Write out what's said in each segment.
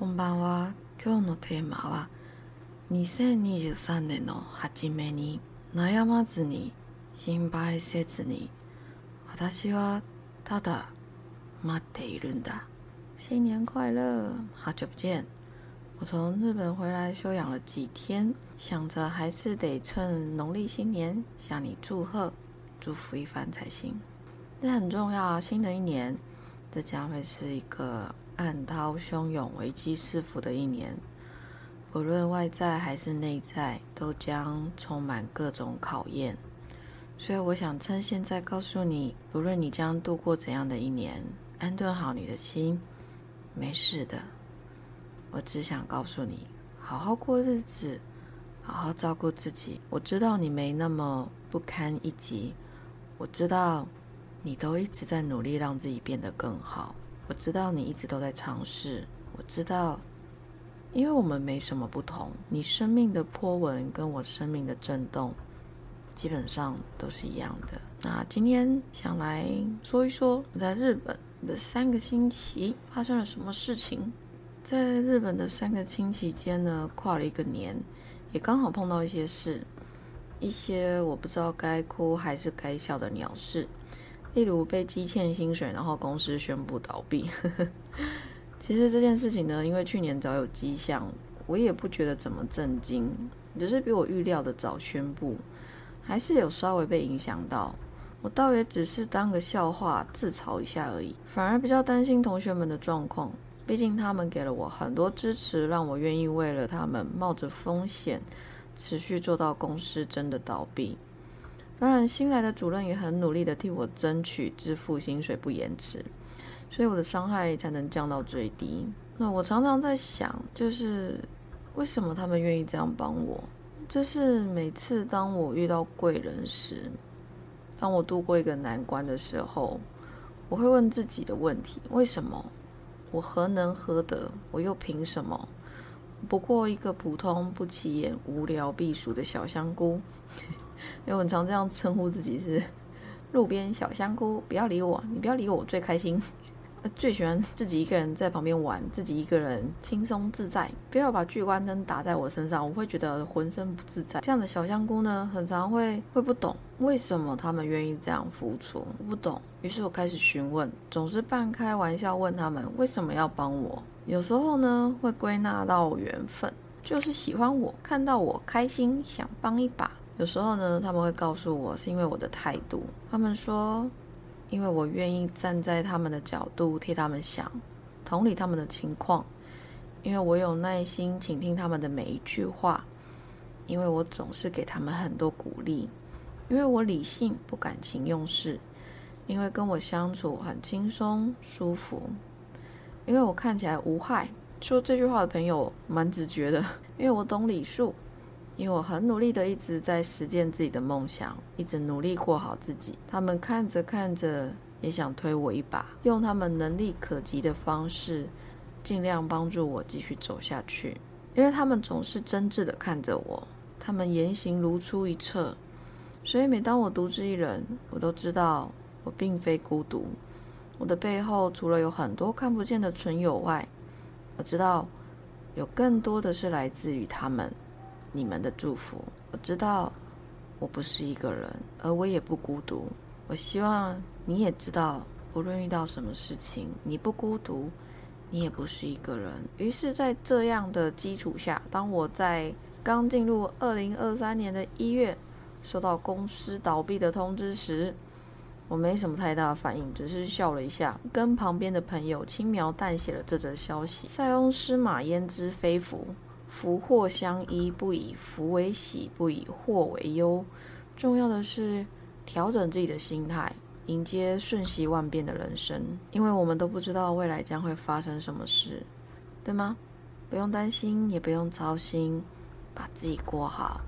こんばんは。今日のテーマは2023年の初めに悩まずに心配せずに私はただ待っているんだ。新年快乐！好久不见。我从日本回来休养了几天，想着还是得趁农历新年向你祝贺、祝福一番才行。这很重要，新的一年， 这将会是一个暗涛汹涌、危机四伏的一年，不论外在还是内在，都将充满各种考验。所以，我想趁现在告诉你，不论你将度过怎样的一年，安顿好你的心，没事的。我只想告诉你，好好过日子，好好照顾自己。我知道你没那么不堪一击，我知道你都一直在努力让自己变得更好。我知道你一直都在尝试。我知道，因为我们没什么不同，你生命的波纹跟我生命的震动，基本上都是一样的。那今天想来说一说我，在日本的三个星期发生了什么事情。在日本的三个星期间呢，跨了一个年，也刚好碰到一些事，一些我不知道该哭还是该笑的鸟事，例如被积欠薪水，然后公司宣布倒闭。其实这件事情呢，因为去年早有迹象，我也不觉得怎么震惊，只是比我预料的早宣布，还是有稍微被影响到。我倒也只是当个笑话自嘲一下而已，反而比较担心同学们的状况。毕竟他们给了我很多支持，让我愿意为了他们冒着风险，持续做到公司真的倒闭。当然，新来的主任也很努力的替我争取支付薪水不延迟，所以我的伤害才能降到最低。那我常常在想，就是为什么他们愿意这样帮我？就是每次当我遇到贵人时，当我度过一个难关的时候，我会问自己的问题：为什么？我何能何德？我又凭什么？不过一个普通、不起眼、无聊、避暑的小香菇。因为我常这样称呼自己是路边小香菇，不要理我，你不要理我，我最开心。最喜欢自己一个人在旁边玩，自己一个人轻松自在。不要把聚光灯打在我身上，我会觉得浑身不自在。这样的小香菇呢，很常会会不懂为什么他们愿意这样付出，我不懂。于是我开始询问，总是半开玩笑问他们为什么要帮我。有时候呢，会归纳到缘分，就是喜欢我，看到我开心，想帮一把。有时候呢，他们会告诉我是因为我的态度。他们说。因为我愿意站在他们的角度替他们想，同理他们的情况。因为我有耐心倾听他们的每一句话。因为我总是给他们很多鼓励。因为我理性不感情用事。因为跟我相处很轻松舒服。因为我看起来无害。说这句话的朋友蛮直觉的。因为我懂礼数。因为我很努力的一直在实践自己的梦想，一直努力过好自己。他们看着看着也想推我一把，用他们能力可及的方式，尽量帮助我继续走下去。因为他们总是真挚的看着我，他们言行如出一辙，所以每当我独自一人，我都知道我并非孤独。我的背后除了有很多看不见的存友外，我知道有更多的是来自于他们。你们的祝福，我知道我不是一个人，而我也不孤独。我希望你也知道，不论遇到什么事情，你不孤独，你也不是一个人。于是，在这样的基础下，当我在刚进入二零二三年的一月，收到公司倒闭的通知时，我没什么太大反应，只是笑了一下，跟旁边的朋友轻描淡写了这则消息：“塞翁失马，焉知非福。”福祸相依，不以福为喜，不以祸为忧。重要的是调整自己的心态，迎接瞬息万变的人生。因为我们都不知道未来将会发生什么事，对吗？不用担心，也不用操心，把自己过好，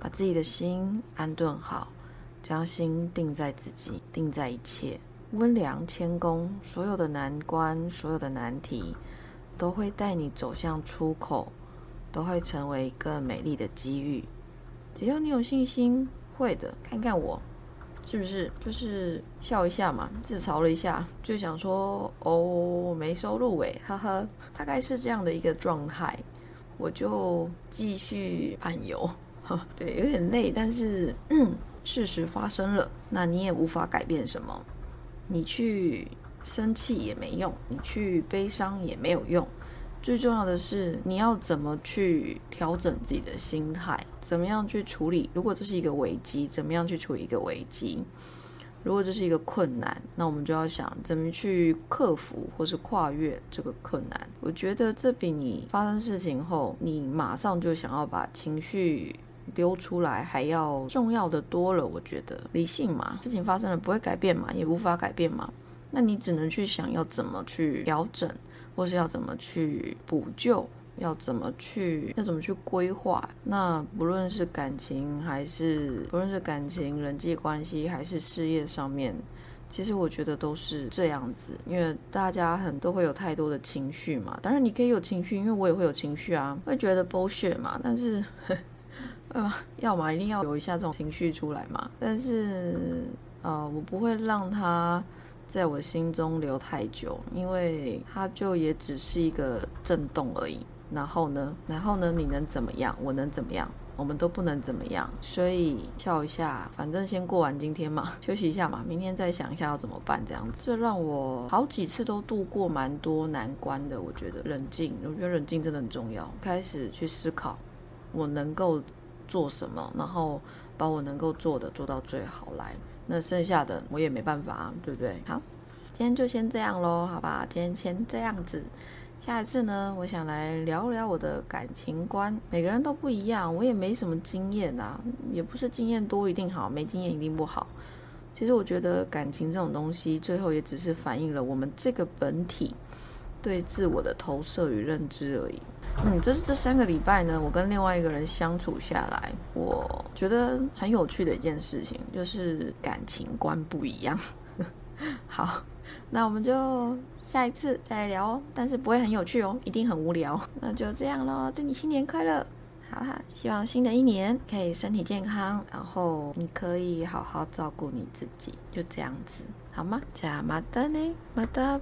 把自己的心安顿好，将心定在自己，定在一切。温良谦恭，所有的难关，所有的难题，都会带你走向出口。都会成为一个美丽的机遇，只要你有信心，会的。看看我，是不是？就是笑一下嘛，自嘲了一下，就想说哦，没收入诶，呵呵，大概是这样的一个状态，我就继续漫游。对，有点累，但是嗯事实发生了，那你也无法改变什么，你去生气也没用，你去悲伤也没有用。最重要的是，你要怎么去调整自己的心态，怎么样去处理？如果这是一个危机，怎么样去处理一个危机？如果这是一个困难，那我们就要想怎么去克服或是跨越这个困难。我觉得这比你发生事情后，你马上就想要把情绪丢出来还要重要的多了。我觉得理性嘛，事情发生了不会改变嘛，也无法改变嘛，那你只能去想要怎么去调整。或是要怎么去补救，要怎么去，要怎么去规划？那不论是感情，还是不论是感情、人际关系，还是事业上面，其实我觉得都是这样子。因为大家很都会有太多的情绪嘛。当然你可以有情绪，因为我也会有情绪啊，会觉得 bullshit 嘛。但是，呃，要么一定要有一下这种情绪出来嘛。但是，呃，我不会让他。在我心中留太久，因为它就也只是一个震动而已。然后呢，然后呢，你能怎么样？我能怎么样？我们都不能怎么样。所以笑一下，反正先过完今天嘛，休息一下嘛，明天再想一下要怎么办。这样子，这让我好几次都度过蛮多难关的。我觉得冷静，我觉得冷静真的很重要。开始去思考，我能够做什么，然后把我能够做的做到最好来。那剩下的我也没办法，对不对？好，今天就先这样喽，好吧？今天先这样子，下一次呢，我想来聊聊我的感情观。每个人都不一样，我也没什么经验啊，也不是经验多一定好，没经验一定不好。其实我觉得感情这种东西，最后也只是反映了我们这个本体对自我的投射与认知而已。嗯，这是这三个礼拜呢，我跟另外一个人相处下来，我觉得很有趣的一件事情，就是感情观不一样。好，那我们就下一次再来聊哦，但是不会很有趣哦，一定很无聊。那就这样咯，祝你新年快乐！好哈，希望新的一年可以身体健康，然后你可以好好照顾你自己，就这样子，好吗？加马达呢，马达。